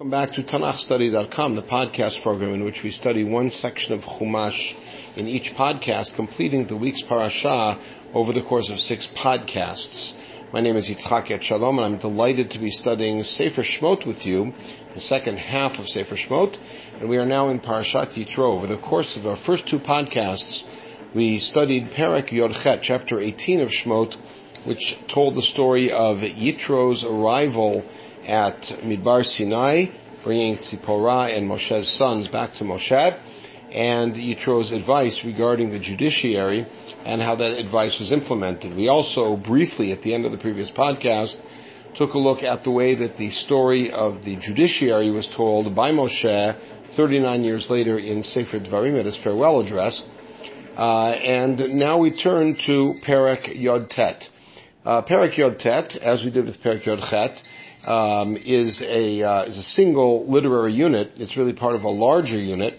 Welcome back to TanachStudy.com, the podcast program in which we study one section of Chumash in each podcast, completing the week's parasha over the course of six podcasts. My name is Yitzchak Etshalom, and I'm delighted to be studying Sefer Shmot with you, the second half of Sefer Shmot, and we are now in Parashat Yitro. Over the course of our first two podcasts, we studied Perek Yodchet, chapter 18 of Shmot, which told the story of Yitro's arrival at Midbar Sinai, bringing Tzipporah and Moshe's sons back to Moshe, and Yitro's advice regarding the judiciary and how that advice was implemented. We also briefly, at the end of the previous podcast, took a look at the way that the story of the judiciary was told by Moshe 39 years later in Sefer Dvarim at his farewell address. Uh, and now we turn to Perek Yod Tet. Uh, Yod Tet, as we did with Perek Yod Chet, um, is a uh, is a single literary unit. It's really part of a larger unit.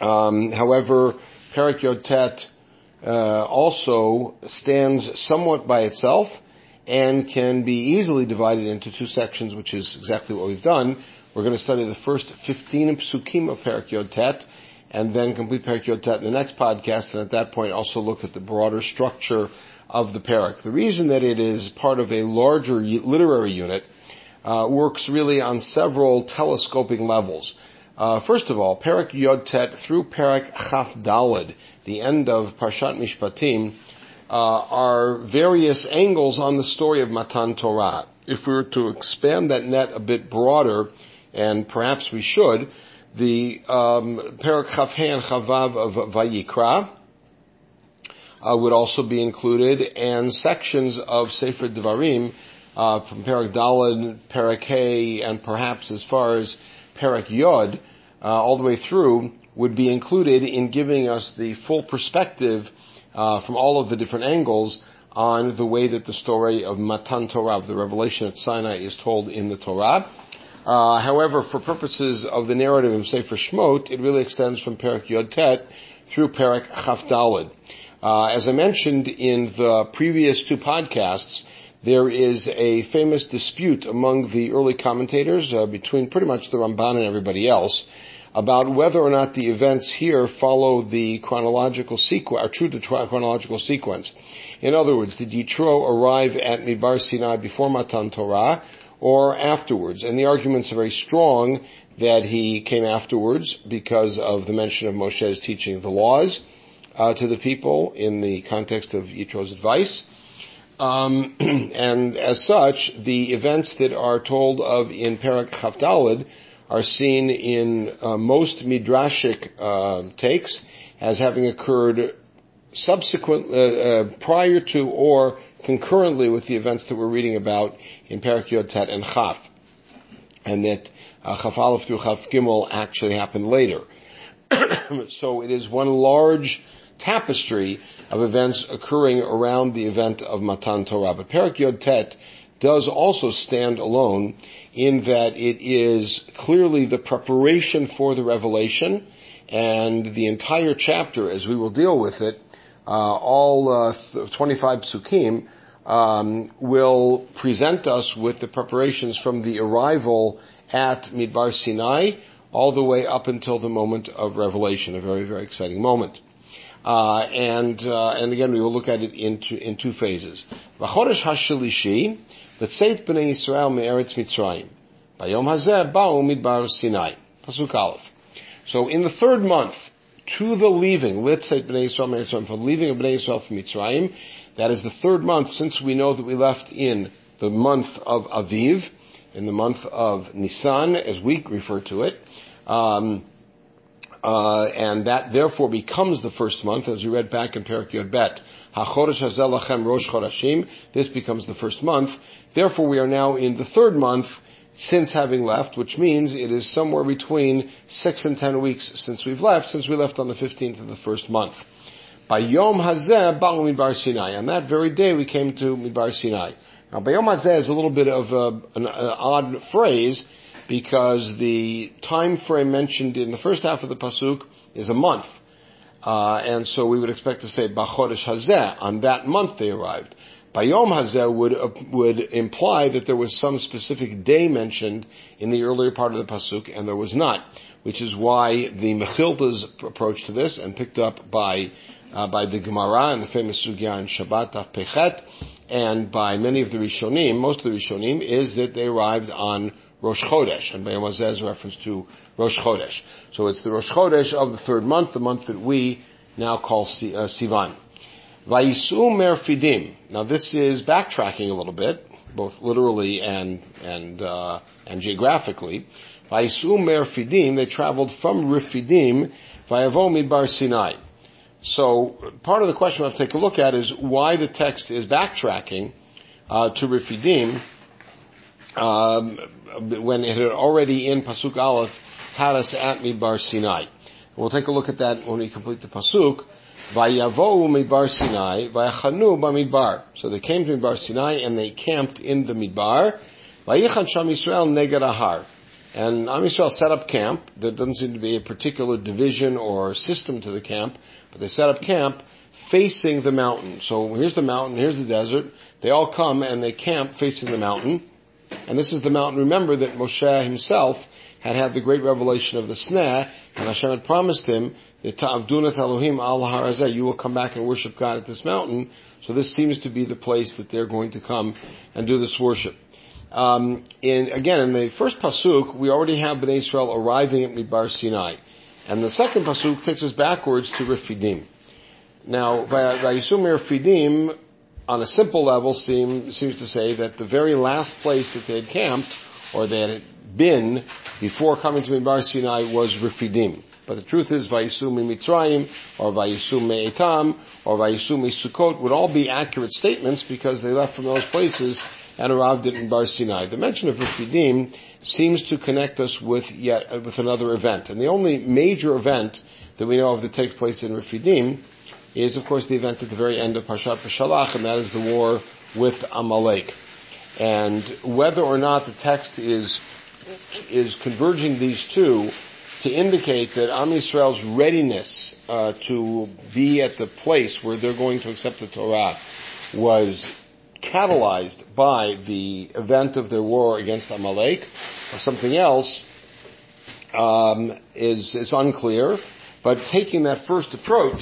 Um, however, Perek Yod Tet uh, also stands somewhat by itself and can be easily divided into two sections, which is exactly what we've done. We're going to study the first 15 psukim of Perek Yod Tet, and then complete Perek Yod Tet in the next podcast, and at that point also look at the broader structure of the parak. The reason that it is part of a larger literary unit uh, works really on several telescoping levels. Uh, first of all, Parak Yod Tet through Parak Chaf Dalid, the end of Parshat Mishpatim, uh, are various angles on the story of Matan Torah. If we were to expand that net a bit broader, and perhaps we should, the um, Chaf and Chavav of Vayikra, uh, would also be included, and sections of Sefer Devarim uh, from Perak Dalad, Perak Hay, and perhaps as far as Perak Yod, uh, all the way through, would be included in giving us the full perspective uh, from all of the different angles on the way that the story of Matan Torah, the revelation at Sinai, is told in the Torah. Uh, however, for purposes of the narrative of Sefer Shmot, it really extends from Perak Yod Tet through Perak Dalad. Uh, as I mentioned in the previous two podcasts, there is a famous dispute among the early commentators uh, between pretty much the Ramban and everybody else about whether or not the events here follow the chronological sequence, are true to chronological sequence. In other words, did Yitro arrive at Midbar Sinai before Matan Torah or afterwards? And the arguments are very strong that he came afterwards because of the mention of Moshe's teaching the laws uh, to the people in the context of Yitro's advice. Um, and as such, the events that are told of in Perak Chaf Dalid are seen in uh, most midrashic uh, takes as having occurred subsequent, uh, uh prior to or concurrently with the events that we're reading about in Perak Yod Tet and Chaf, and that uh, Chaf Aleph through Chaf Gimel actually happened later. so it is one large tapestry of events occurring around the event of Matan Torah. But Perak Yod Tet does also stand alone in that it is clearly the preparation for the revelation and the entire chapter, as we will deal with it, uh, all uh, 25 psukim, um, will present us with the preparations from the arrival at Midbar Sinai all the way up until the moment of revelation, a very, very exciting moment. Uh, and uh, and again, we will look at it in two, in two phases. V'chodesh b'nei Yisrael me'eretz Mitzrayim. Hazeh ba'u midbar Sinai. Pasuk Aleph. So in the third month, to the leaving, letzeit b'nei Yisrael leaving of b'nei Yisrael from Mitzrayim, that is the third month since we know that we left in the month of Aviv, in the month of Nisan, as we refer to it. Um, uh, and that therefore becomes the first month, as we read back in Perak Yod Bet. This becomes the first month. Therefore, we are now in the third month since having left, which means it is somewhere between six and ten weeks since we've left, since we left on the 15th of the first month. By Yom Hazeh, Ba'u Midbar Sinai. On that very day, we came to Midbar Sinai. Now, Bayom Hazeh is a little bit of a, an, an odd phrase because the time frame mentioned in the first half of the pasuk is a month. Uh, and so we would expect to say Bachodesh Hazeh, on that month they arrived. Bayom Hazeh would, uh, would imply that there was some specific day mentioned in the earlier part of the Pasuk, and there was not, which is why the Mechilta's approach to this, and picked up by, uh, by the Gemara and the famous Sugya in Shabbat Af Pechet, and by many of the Rishonim, most of the Rishonim, is that they arrived on Rosh Chodesh, and Bayom Hazeh is a reference to Rosh Chodesh. So it's the Rosh Chodesh of the third month, the month that we now call uh, Sivan. Vayisu merfidim. Now this is backtracking a little bit, both literally and and uh, and geographically. Vayisu merfidim. They traveled from Refidim vayavo midbar Sinai. So part of the question we have to take a look at is why the text is backtracking uh, to Refidim um, when it had already in pasuk aleph had us at midbar Sinai. We'll take a look at that when we complete the pasuk. Vayavohu midbar Sinai, vayachanu bamidbar. So they came to midbar Sinai and they camped in the midbar. Vayichan sham Yisrael neged. And Am Yisrael set up camp. There doesn't seem to be a particular division or system to the camp, but they set up camp facing the mountain. So here's the mountain, here's the desert. They all come and they camp facing the mountain. And this is the mountain, remember, that Moshe himself had had the great revelation of the sneh, and Hashem had promised him that Ta'avdunat Elohim al Harazeh, you will come back and worship God at this mountain. So this seems to be the place that they're going to come and do this worship. Um, in, again, in the first pasuk, we already have Bnei Israel arriving at Midbar Sinai, and the second pasuk takes us backwards to Refidim. Now, Vayisum Refidim, on a simple level, seem, seems to say that the very last place that they had camped, or they had been before coming to Midbar Sinai was Refidim. But the truth is, Vayisumi Mitzrayim, or Vayisumi Etam, or Vayisumi Sukkot would all be accurate statements because they left from those places and arrived at Bar Sinai. The mention of Refidim seems to connect us with yet with another event, and the only major event that we know of that takes place in Refidim is, of course, the event at the very end of Parshat Beshalach, and that is the war with Amalek. And whether or not the text is is converging these two to indicate that Am Yisrael's readiness uh, to be at the place where they're going to accept the Torah was catalyzed by the event of their war against Amalek or something else um, is, is unclear. But taking that first approach,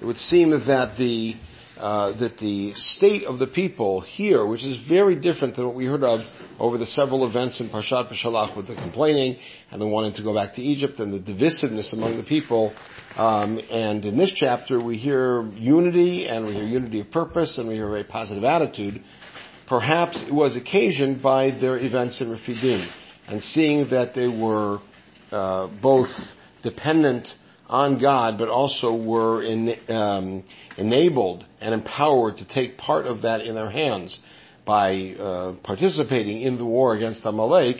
it would seem that the uh, that the state of the people here, which is very different than what we heard of over the several events in Parshat Beshalach with the complaining and the wanting to go back to Egypt and the divisiveness among the people. Um, and in this chapter, we hear unity and we hear unity of purpose and we hear a positive attitude. Perhaps it was occasioned by their events in Refidim and seeing that they were uh, both dependent on God, but also were in, um, enabled and empowered to take part of that in their hands by uh, participating in the war against Amalek,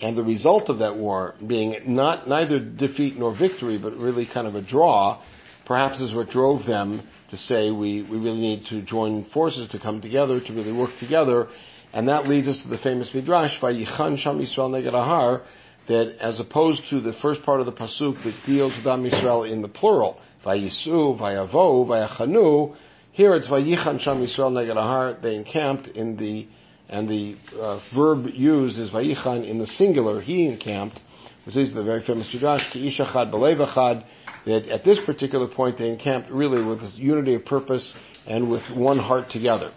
and the result of that war being not neither defeat nor victory, but really kind of a draw, perhaps is what drove them to say we, we really need to join forces to come together to really work together, and that leads us to the famous midrash Vayichan Sham Yisrael Neged Ahar, that as opposed to the first part of the pasuk that deals with Am Yisrael in the plural, Vayisu, Vayavo, Vayachanu, here it's Vayichan Sham Yisrael Neged they encamped in the, and the uh, verb used is Vayichan in the singular, he encamped, which is the very famous Midrash, K'ish Echad B'lev Echad, that at this particular point they encamped really with this unity of purpose and with one heart together.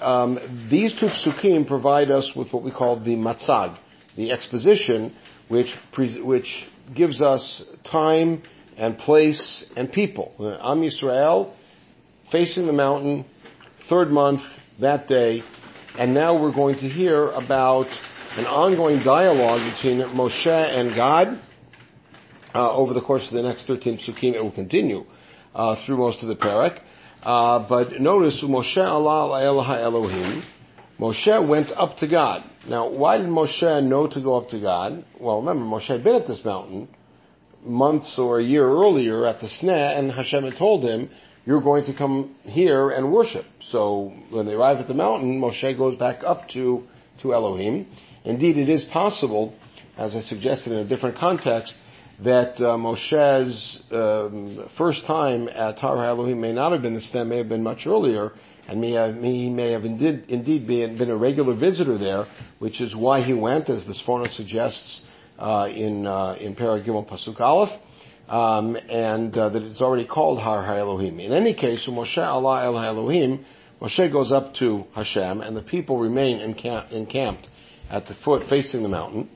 Um, these two psukim provide us with what we call the matzag, the exposition which, which gives us time and place and people. Am Yisrael, facing the mountain, third month, that day, and now we're going to hear about an ongoing dialogue between Moshe and God uh, over the course of the next 13 psukim. It will continue uh, through most of the parak. Uh, but notice, Moshe Allah Elohim, Moshe went up to God. Now, why did Moshe know to go up to God? Well, remember, Moshe had been at this mountain months or a year earlier at the Sneh, and Hashem had told him, you're going to come here and worship. So when they arrive at the mountain, Moshe goes back up to, to Elohim. Indeed, it is possible, as I suggested in a different context, that uh, Moshe's um, first time at Har Elohim may not have been the Sneh, may have been much earlier, and may he may have indeed, indeed been, been, a regular visitor there, which is why he went, as the Sforno suggests uh, in uh, in Parak Gimel Pasuk Aleph, um, and uh, that it's already called Har HaElohim. In any case, Moshe Allah El Elohim, Moshe goes up to Hashem, and the people remain encamp- encamped at the foot, facing the mountain.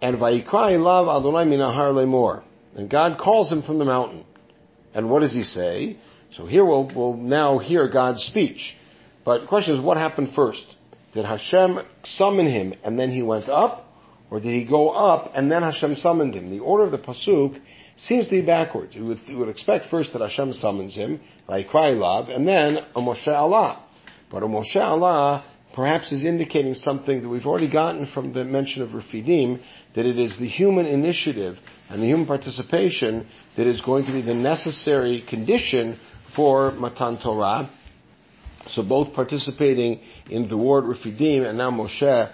And Vayikrai Lav Adonai Minahar Lemor. And God calls him from the mountain. And what does he say? So here we'll, we'll now hear God's speech. But the question is, what happened first? Did Hashem summon him and then he went up? Or did he go up and then Hashem summoned him? The order of the Pasuk seems to be backwards. You would, would expect first that Hashem summons him, like cry love, and then Moshe Allah. But Moshe Allah perhaps is indicating something that we've already gotten from the mention of Refidim, that it is the human initiative and the human participation that is going to be the necessary condition for Matan Torah. So both participating in the word Refidim and now Moshe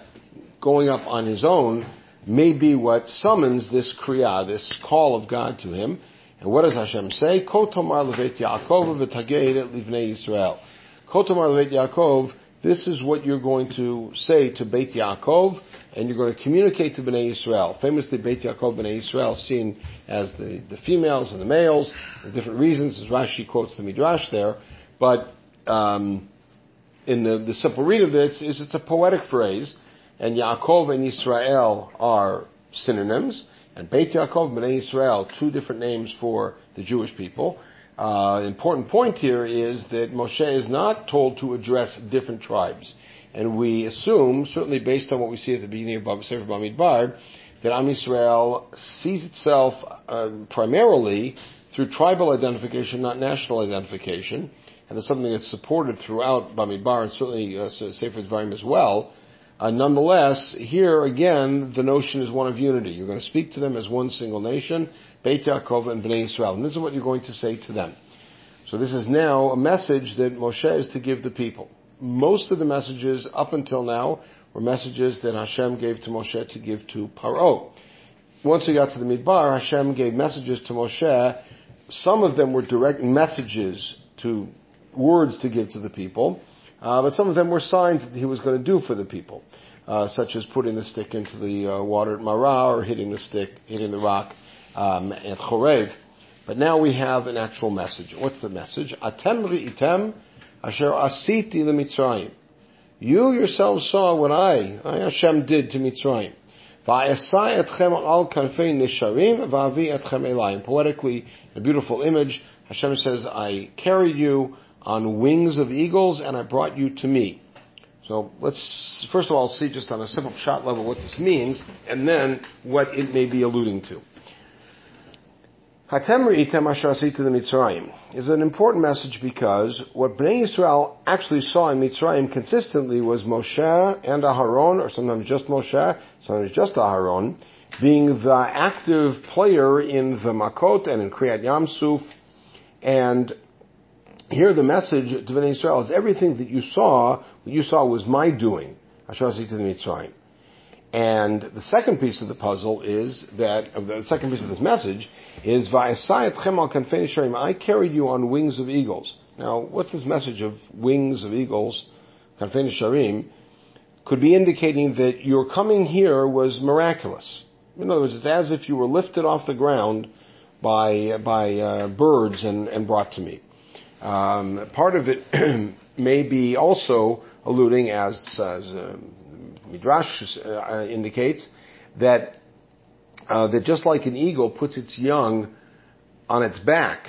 going up on his own may be what summons this kriya, this call of God to him. And what does Hashem say? Kotomar levet Yaakov Yisrael. Kotomar levet Yaakov, this is what you're going to say to Beit Yaakov, and you're going to communicate to Bnei Yisrael. Famously, Beit Yaakov, Bnei Yisrael, seen as the, the females and the males, for different reasons, as Rashi quotes the Midrash there. But um, in the, the simple read of this is it's a poetic phrase and Yaakov and Israel are synonyms, and Beit Yaakov, Bnei Israel, two different names for the Jewish people. Uh, important point here is that Moshe is not told to address different tribes. And we assume, certainly based on what we see at the beginning of Sefer Bamidbar, that Am Yisrael sees itself uh, primarily through tribal identification, not national identification. And that's something that's supported throughout Bamidbar and certainly uh, Sefer Dvarim as well. Uh, nonetheless, here again, the notion is one of unity. You're going to speak to them as one single nation, Beit Yaakov and Bnei Israel. And this is what you're going to say to them. So this is now a message that Moshe is to give the people. Most of the messages up until now were messages that Hashem gave to Moshe to give to Paro. Once he got to the Midbar, Hashem gave messages to Moshe. Some of them were direct messages to words to give to the people. Uh, but some of them were signs that he was going to do for the people, uh, such as putting the stick into the uh, water at Marah or hitting the stick, hitting the rock um, at Chorev. But now we have an actual message. What's the message? Atem item asher asiti lemitzrayim. You yourselves saw what I, I Hashem, did to Mitzrayim. Poetically, a beautiful image. Hashem says, I carried you on wings of eagles, and I brought you to me. So let's first of all see just on a simple shot level what this means, and then what it may be alluding to. Hatemri to the Mitzrayim is an important message because what Bnei Israel actually saw in Mitzrayim consistently was Moshe and Aharon, or sometimes just Moshe, sometimes just Aharon, being the active player in the Makot and in Kriyat Yam Suf, and here the message to Bnei Israel is everything that you saw, what you saw was my doing. To the Mitzrayim. And the second piece of the puzzle is that, the second piece of this message is, I carried you on wings of eagles. Now, what's this message of wings of eagles, Kanfei Nesharim, could be indicating that your coming here was miraculous. In other words, it's as if you were lifted off the ground by, by uh, birds and, and brought to me. Um, part of it may be also alluding, as, as uh, Midrash uh, indicates, that uh, that just like an eagle puts its young on its back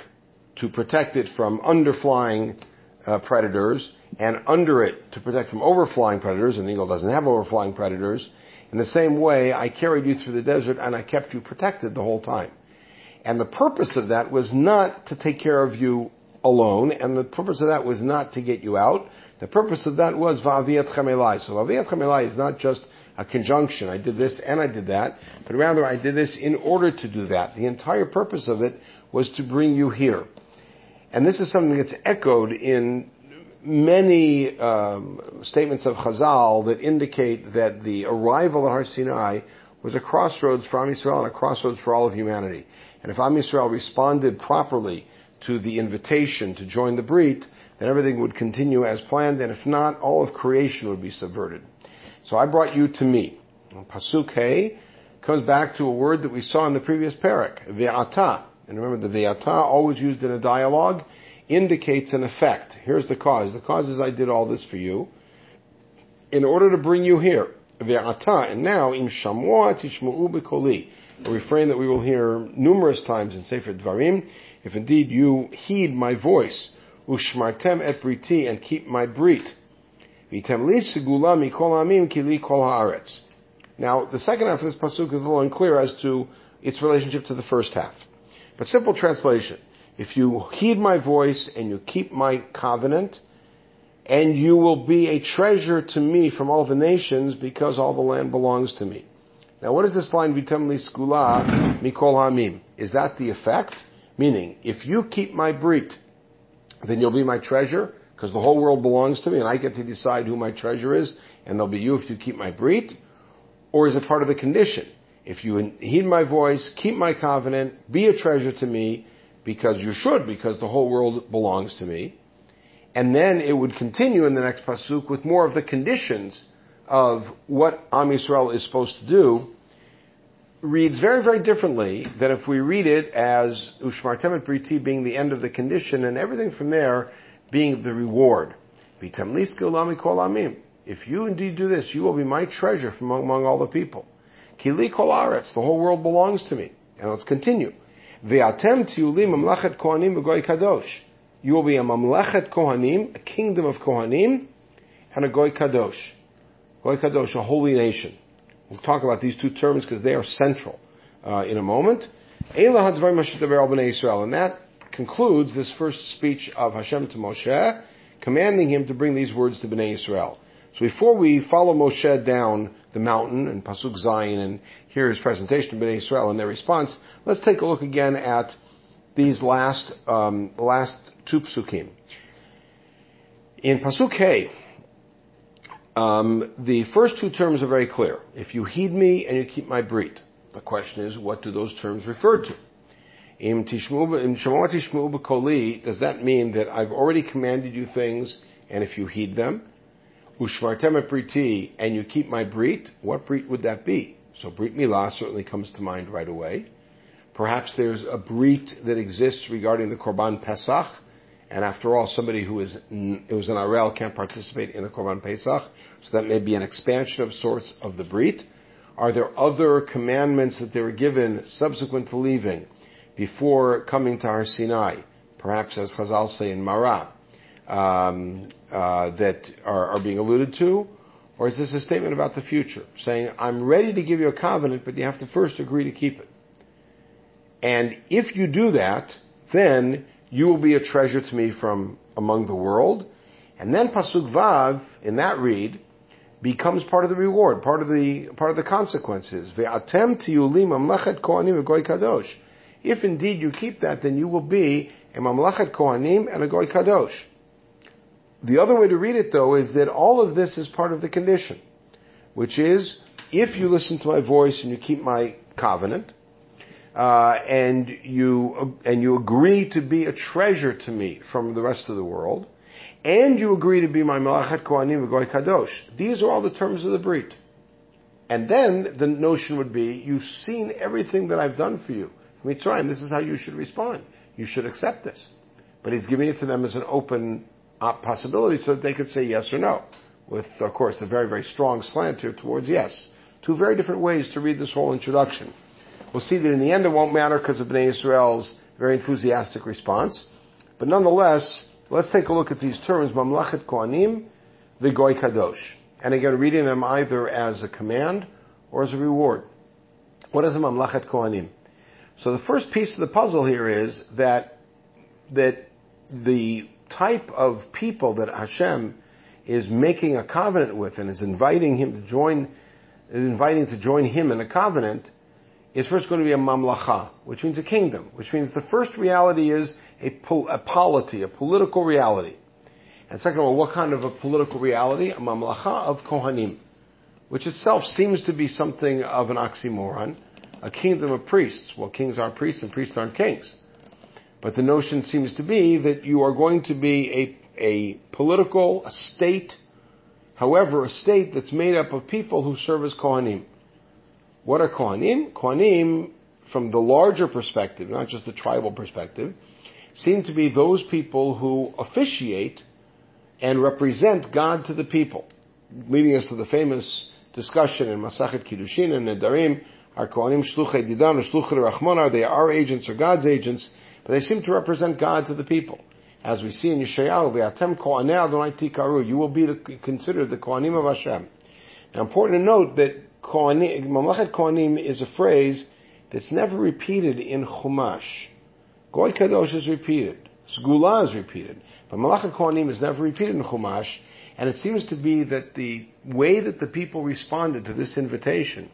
to protect it from underflying uh, predators, and under it to protect from overflying predators, and the eagle doesn't have overflying predators. In the same way, I carried you through the desert and I kept you protected the whole time. And the purpose of that was not to take care of you alone, and the purpose of that was not to get you out. The purpose of that was va'avi etchem elai. So va'avi etchem elai is not just a conjunction. I did this and I did that, but rather I did this in order to do that. The entire purpose of it was to bring you here. And this is something that's echoed in many um, statements of Chazal that indicate that the arrival at Har Sinai was a crossroads for Am Yisrael and a crossroads for all of humanity. And if Am Yisrael responded properly to the invitation to join the Brit, then everything would continue as planned, and if not, all of creation would be subverted. So I brought you to me. Pasuk Hey comes back to a word that we saw in the previous parak, ve'ata. And remember, the ve'ata, always used in a dialogue, indicates an effect. Here's the cause. The cause is I did all this for you in order to bring you here. Ve'ata. And now, im shamua tishmu'u b'koli. A refrain that we will hear numerous times in Sefer Dvarim. If indeed you heed my voice, ushmartem et briti, and keep my brit. Vitem li segula mikol amim kili kol haaretz. Now, the second half of this pasuk is a little unclear as to its relationship to the first half. But simple translation, if you heed my voice and you keep my covenant, and you will be a treasure to me from all the nations because all the land belongs to me. Now what is this line, Vitem li segula mikol hamim? Is that the effect? Meaning, if you keep my brit, then you'll be my treasure, because the whole world belongs to me, and I get to decide who my treasure is, and they'll be you if you keep my brit. Or is it part of the condition? If you heed my voice, keep my covenant, be a treasure to me, because you should, because the whole world belongs to me. And then it would continue in the next pasuk with more of the conditions of what Am Yisrael is supposed to do, reads very, very differently than if we read it as Ushmartem et Briti being the end of the condition and everything from there being the reward. If you indeed do this, you will be my treasure from among all the people. Kili kol aretz, the whole world belongs to me. And let's continue. Ve'atem tiuli mamlechet kohanim v'goy kadosh. You will be a mamlechet kohanim, a kingdom of kohanim, and a goy kadosh. Goy kadosh, a holy nation. We'll talk about these two terms because they are central uh, in a moment. And that concludes this first speech of Hashem to Moshe, commanding him to bring these words to Bnei Israel. So before we follow Moshe down the mountain and Pasuk Zayin and hear his presentation to Bnei Israel and their response, let's take a look again at these last um, last two psukim. In Pasuk Hey, um, the first two terms are very clear. If you heed me and you keep my brit. The question is, what do those terms refer to? Does that mean that I've already commanded you things, and if you heed them? And you keep my brit, what brit would that be? So brit milah certainly comes to mind right away. Perhaps there's a brit that exists regarding the Korban Pesach, and after all, somebody who is who is an Arel can't participate in the Korban Pesach, so that may be an expansion of sorts of the Brit. Are there other commandments that they were given subsequent to leaving, before coming to Har Sinai? Perhaps as Chazal say in Marah, um, uh, that are, are being alluded to? Or is this a statement about the future, saying, I'm ready to give you a covenant, but you have to first agree to keep it? And if you do that, then you will be a treasure to me from among the world. And then Pasuk Vav, in that read, becomes part of the reward, part of the, part of the consequences. If indeed you keep that, then you will be a mamlechet kohanim and a goy kadosh. The other way to read it though is that all of this is part of the condition, which is, if you listen to my voice and you keep my covenant, uh, and you and you agree to be a treasure to me from the rest of the world, and you agree to be my Mamlechet Kohanim Goy Kadosh. These are all the terms of the Brit. And then the notion would be, you've seen everything that I've done for you. Mitzrayim, this is how you should respond. You should accept this. But he's giving it to them as an open uh, possibility so that they could say yes or no. With, of course, a very, very strong slant here towards yes. Two very different ways to read this whole introduction. We'll see that in the end it won't matter because of Bnei Israel's very enthusiastic response. But nonetheless, let's take a look at these terms, Mamlachet Kohanim, Vigoy Kadosh. And again, reading them either as a command or as a reward. What is a Mamlachet Kohanim? So the first piece of the puzzle here is that, that the type of people that Hashem is making a covenant with and is inviting him to join, inviting to join him in a covenant is first going to be a mamlacha, which means a kingdom, which means the first reality is a, a polity, a political reality. And second of all, what kind of a political reality? A mamlacha of kohanim, which itself seems to be something of an oxymoron. A kingdom of priests. Well, kings aren't priests and priests aren't kings. But the notion seems to be that you are going to be a, a political, a state, however, a state that's made up of people who serve as Kohanim. What are Kohanim? Kohanim, from the larger perspective, not just the tribal perspective, seem to be those people who officiate and represent God to the people, leading us to the famous discussion in Masachet Kiddushin and Nedarim, Kohanim Shluchei Didan or Shluchei they are agents or God's agents, but they seem to represent God to the people. As we see in Yeshayahu, V'atem Tikaru, you will be considered the Kohanim of Hashem. Now important to note that Kohanim, Mamlechet Kohanim is a phrase that's never repeated in Chumash. Goy Kadosh is repeated. Sgula is repeated. But Mamlechet Kohanim is never repeated in Chumash, and it seems to be that the way that the people responded to this invitation,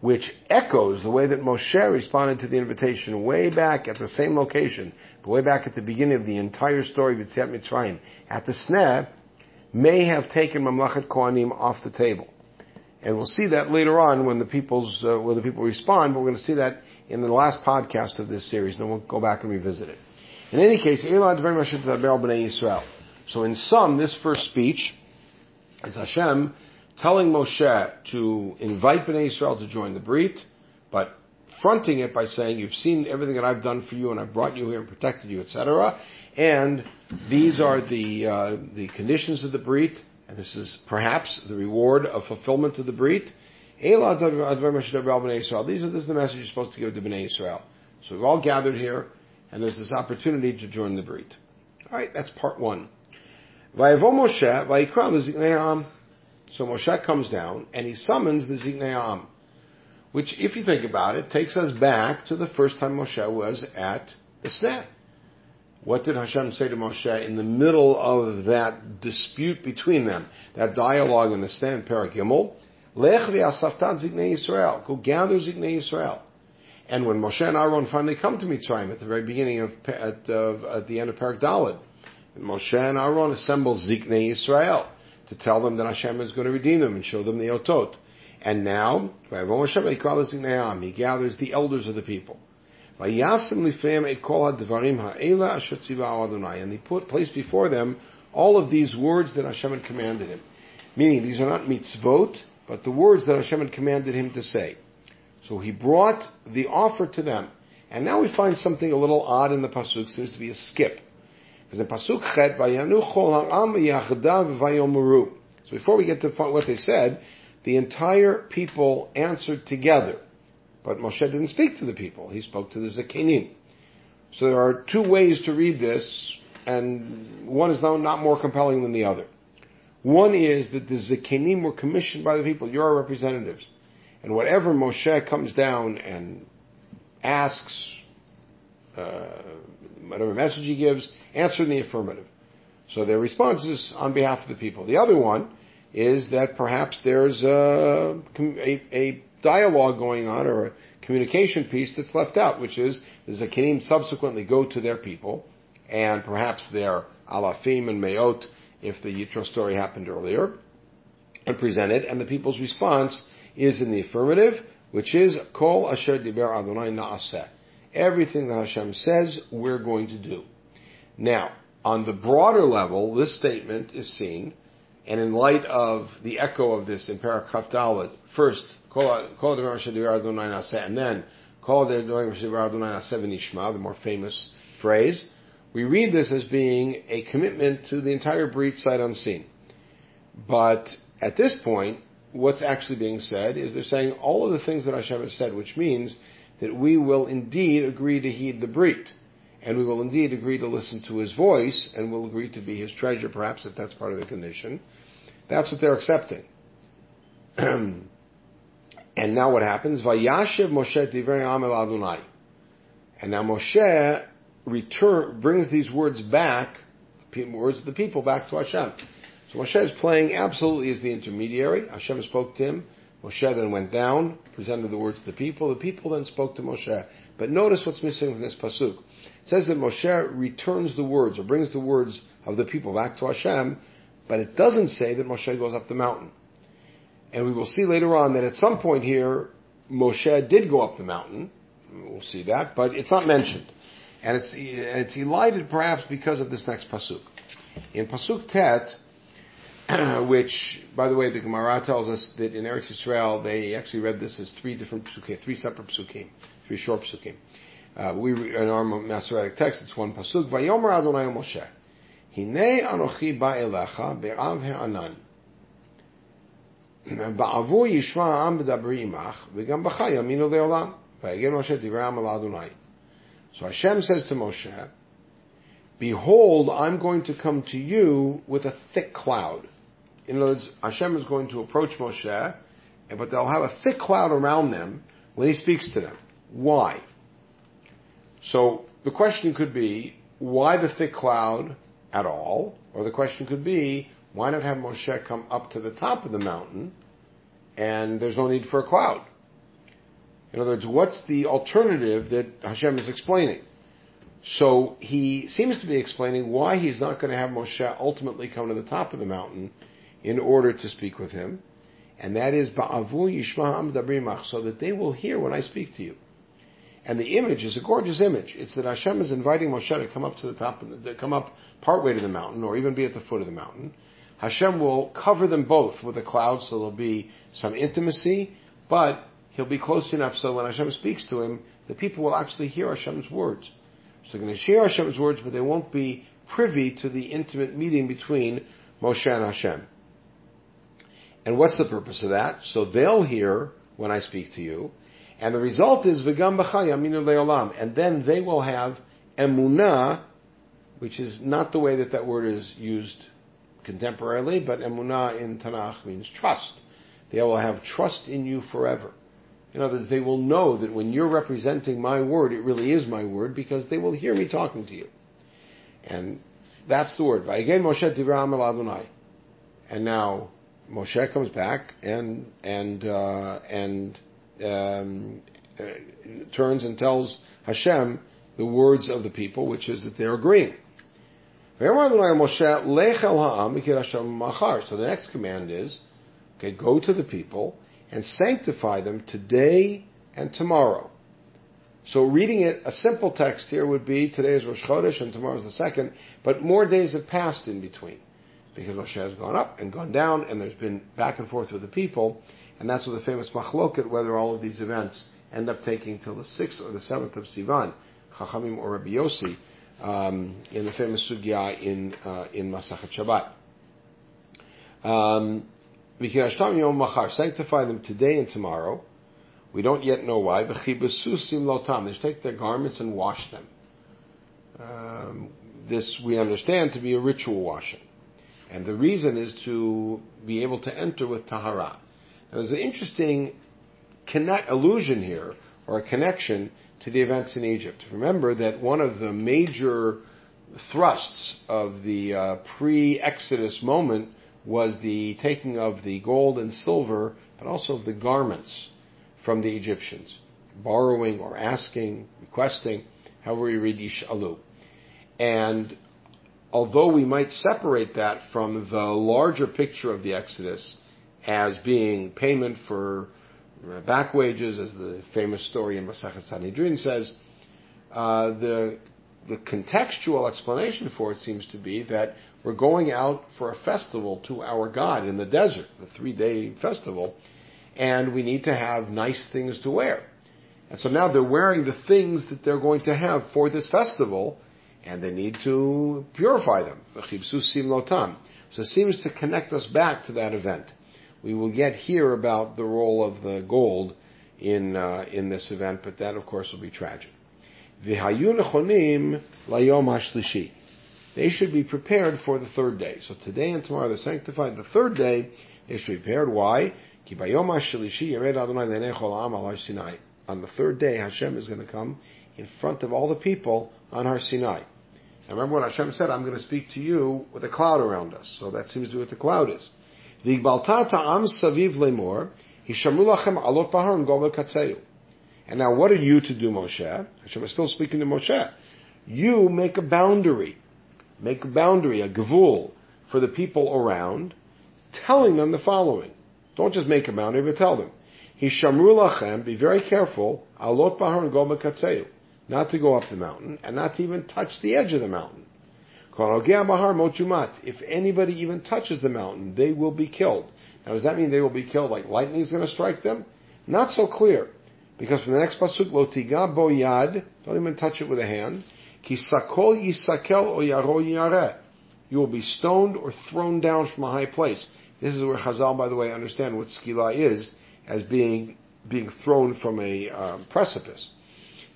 which echoes the way that Moshe responded to the invitation way back at the same location, but way back at the beginning of the entire story of Yetziat Mitzrayim, at the sneh, may have taken Mamlachat Kohanim off the table. And we'll see that later on when the people's, uh, when the people respond, but we're going to see that in the last podcast of this series, and we'll go back and revisit it. In any case, Elad very much b'nei Yisrael. so in sum, this first speech is Hashem telling Moshe to invite Bnei Israel to join the Brit, but fronting it by saying, you've seen everything that I've done for you and I've brought you here and protected you, etc. And these are the, uh, the conditions of the Brit, and this is perhaps the reward of fulfillment of the Brit. These are, this is the message you're supposed to give to Bnei Israel. So we've all gathered here, and there's this opportunity to join the Brit. Alright, that's part one. So Moshe comes down, and he summons the Ziknei. Which, if you think about it, takes us back to the first time Moshe was at the sneh. What did Hashem say to Moshe in the middle of that dispute between them, that dialogue in the stand, Parak Gimel? Lech v'asaftat Ziknei Yisrael. Go gather Ziknei Yisrael. And when Moshe and Aaron finally come to Mitzrayim at the very beginning of, at, uh, at the end of Parak Dalid, Moshe and Aaron assemble Ziknei Yisrael to tell them that Hashem is going to redeem them and show them the Otot. And now, he gathers the elders of the people. And he put placed before them all of these words that Hashem had commanded him. Meaning, these are not mitzvot, but the words that Hashem had commanded him to say. So he brought the offer to them. And now we find something a little odd in the pasuk. Seems to be a skip. Because in pasuk chet. So before we get to what they said, the entire people answered together. But Moshe didn't speak to the people. He spoke to the zakenim. So there are two ways to read this, and one is now not more compelling than the other. One is that the zakenim were commissioned by the people. You're our representatives. And whatever Moshe comes down and asks, uh, whatever message he gives, answer in the affirmative. So their response is on behalf of the people. The other one is that perhaps there's a, a, a dialogue going on or a communication piece that's left out, which is the Zakinim subsequently go to their people, and perhaps their alafim and meot, if the Yitro story happened earlier, and present it, and the people's response is in the affirmative, which is Kol Asher Diber Adonai Naaseh. Everything that Hashem says, we're going to do. Now, on the broader level, this statement is seen, and in light of the echo of this in Parak Chaf Dalit, first, Kol Asher Diber Adonai Naaseh, and then Kol Asher Diber Adonai Naaseh V'nishma, the more famous phrase, we read this as being a commitment to the entire Brit sight unseen. But at this point, what's actually being said is they're saying all of the things that Hashem has said, which means that we will indeed agree to heed the Brit. And we will indeed agree to listen to his voice, and will agree to be his treasure, perhaps if that's part of the condition. That's what they're accepting. and now what happens? Vayashiv Moshe divrei amel Adonai. And now Moshe return, brings these words back, words of the people back to Hashem. So Moshe is playing absolutely as the intermediary. Hashem spoke to him. Moshe then went down, presented the words to the people. The people then spoke to Moshe. But notice what's missing from this pasuk. It says that Moshe returns the words or brings the words of the people back to Hashem, but it doesn't say that Moshe goes up the mountain. And we will see later on that at some point here, Moshe did go up the mountain. We'll see that, but it's not mentioned. And it's, and it's elided perhaps because of this next pasuk. In Pasuk Tet, which, by the way, the Gemara tells us that in Eretz Yisrael they actually read this as three different psukim, three separate psukim, three short psukim. Uh, we in our Masoretic text it's one pasuk. Vayomer Adonai Moshe, Hine anochi ba'elecha be'av he'anan. בעבור ישמע העם מדברי עמך, וגם בך יאמינו לעולם. ויגן משה דברי העם אל אדוני. so Hashem says to Moshe, Behold, I'm going to come to you with a thick cloud. In other words, Hashem is going to approach Moshe, but they'll have a thick cloud around them when he speaks to them. Why? So the question could be, why the thick cloud at all? Or the question could be, why not have Moshe come up to the top of the mountain and there's no need for a cloud? In other words, what's the alternative that Hashem is explaining? So he seems to be explaining why he's not going to have Moshe ultimately come to the top of the mountain in order to speak with him. And that is Ba'avu Yishma so that they will hear when I speak to you. And the image is a gorgeous image. It's that Hashem is inviting Moshe to come up to the top, to come up partway to the mountain, or even be at the foot of the mountain. Hashem will cover them both with a cloud, so there'll be some intimacy, but he'll be close enough so when Hashem speaks to him, the people will actually hear Hashem's words. So they're going to share Hashem's words, but they won't be privy to the intimate meeting between Moshe and Hashem. And what's the purpose of that? So they'll hear when I speak to you, and the result is v'gam b'chayaminu le'olam, and then they will have emunah, which is not the way that that word is used contemporarily, but emunah in Tanakh means trust. They will have trust in you forever. In other words, they will know that when you're representing my word, it really is my word because they will hear me talking to you. And that's the word. Again, Moshe Adonai. And now Moshe comes back and and uh, and um, uh, turns and tells Hashem the words of the people, which is that they're agreeing. So the next command is, okay, go to the people and sanctify them today and tomorrow. So reading it, a simple text here would be today is Rosh Chodesh and tomorrow is the second, but more days have passed in between because Moshe has gone up and gone down, and there's been back and forth with the people, and that's what the famous machloket whether all of these events end up taking till the sixth or the seventh of Sivan, Chachamim or Rabbi Yossi, um, in the famous sugya in uh, in Masachet Shabbat. Um, sanctify them today and tomorrow. We don't yet know why. lotam. They take their garments and wash them. Um, this we understand to be a ritual washing. And the reason is to be able to enter with tahara. Now, there's an interesting connect, allusion here, or a connection to the events in Egypt. Remember that one of the major thrusts of the uh, pre-Exodus moment was the taking of the gold and silver, but also of the garments from the Egyptians, borrowing or asking, requesting, however you read Yishalu. And although we might separate that from the larger picture of the Exodus as being payment for back wages, as the famous story in Masachet Sanhedrin says, uh, the the contextual explanation for it seems to be that we're going out for a festival to our God in the desert, the three day festival, and we need to have nice things to wear. And so now they're wearing the things that they're going to have for this festival, and they need to purify them. So it seems to connect us back to that event. We will get here about the role of the gold in uh, in this event, but that of course will be tragic. They should be prepared for the third day. So today and tomorrow they're sanctified. The third day they should be prepared. Why? On the third day, Hashem is going to come in front of all the people on Har Sinai. Now remember what Hashem said, I'm going to speak to you with a cloud around us. So that seems to be what the cloud is. And now what are you to do, Moshe? Hashem is still speaking to Moshe. You make a boundary. Make a boundary, a gavul, for the people around, telling them the following. Don't just make a boundary, but tell them. Hishamru lachem, be very careful, alot bahar and go not to go up the mountain, and not to even touch the edge of the mountain. If anybody even touches the mountain, they will be killed. Now, does that mean they will be killed like lightning is going to strike them? Not so clear. Because from the next pasuk, lo tiga bo yad, don't even touch it with a hand. Ki sakol yisakel o yaro yare. You will be stoned or thrown down from a high place. This is where Chazal, by the way, understand what skila is as being being thrown from a um, precipice.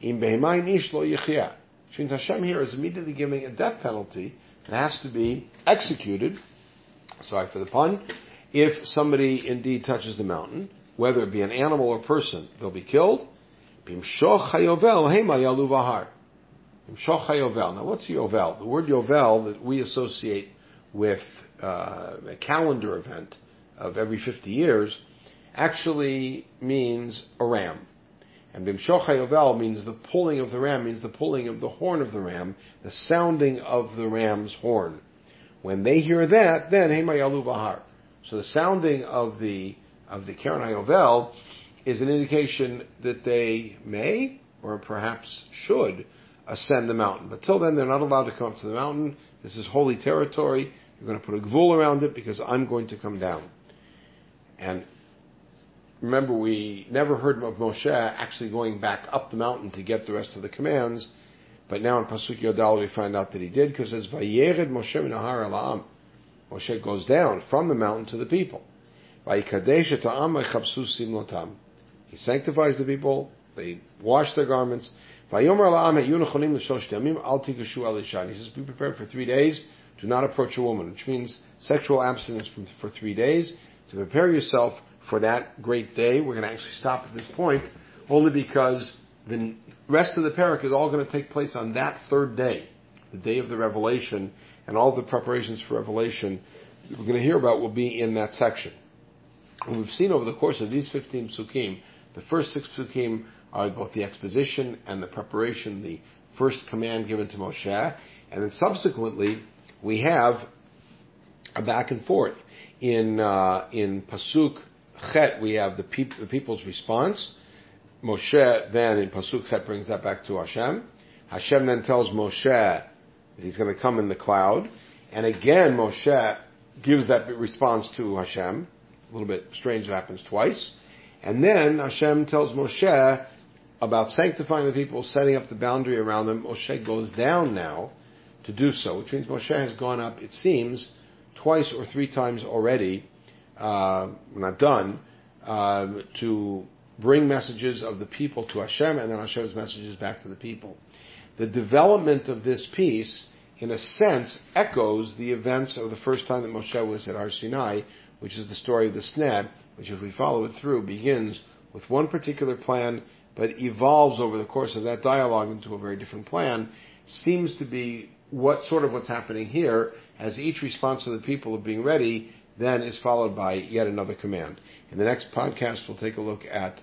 In ish lo yichya. Which means Hashem here is immediately giving a death penalty and has to be executed. Sorry for the pun. If somebody indeed touches the mountain, whether it be an animal or person, they'll be killed. Bimshoch hayovel hema yalu. Now, what's yovel? The word yovel that we associate with uh, a calendar event of every 50 years actually means a ram. And bimshoch hayovel means the pulling of the ram, means the pulling of the horn of the ram, the sounding of the ram's horn. When they hear that, then hema yalu vahar. So the sounding of the of the Keren Hayovel is an indication that they may, or perhaps should, ascend the mountain. But till then, they're not allowed to come up to the mountain. This is holy territory. You're going to put a gvul around it because I'm going to come down. And remember, we never heard of Moshe actually going back up the mountain to get the rest of the commands. But now in Pasuk Yodal we find out that he did because it says, Vayered Moshe minahar ala'am. Moshe goes down from the mountain to the people. He sanctifies the people, they wash their garments. He says, be prepared for three days, do not approach a woman, which means sexual abstinence for three days. To prepare yourself for that great day, we're going to actually stop at this point, only because the rest of the parak is all going to take place on that third day, the day of the revelation, and all the preparations for revelation that we're going to hear about will be in that section. And we've seen over the course of these 15 psukim, the first six psukim are both the exposition and the preparation, the first command given to Moshe, and then subsequently we have a back and forth. In uh, in pasuk chet we have the, peop- the people's response. Moshe then in pasuk chet brings that back to Hashem. Hashem then tells Moshe that he's going to come in the cloud, and again Moshe gives that response to Hashem. A little bit strange it happens twice. And then Hashem tells Moshe about sanctifying the people, setting up the boundary around them. Moshe goes down now to do so, which means Moshe has gone up, it seems, twice or three times already, uh, not done, uh, to bring messages of the people to Hashem and then Hashem's messages back to the people. The development of this piece in a sense, echoes the events of the first time that Moshe was at Har Sinai, which is the story of the Sneh, which, if we follow it through, begins with one particular plan, but evolves over the course of that dialogue into a very different plan, seems to be what sort of what's happening here, as each response of the people of being ready then is followed by yet another command. In the next podcast, we'll take a look at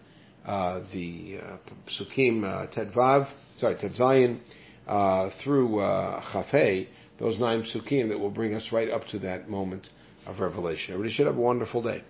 uh, the uh, Psukim uh, sorry, Tet Zayin, uh, through uh, those nine psukim that will bring us right up to that moment of revelation. Everybody should have a wonderful day.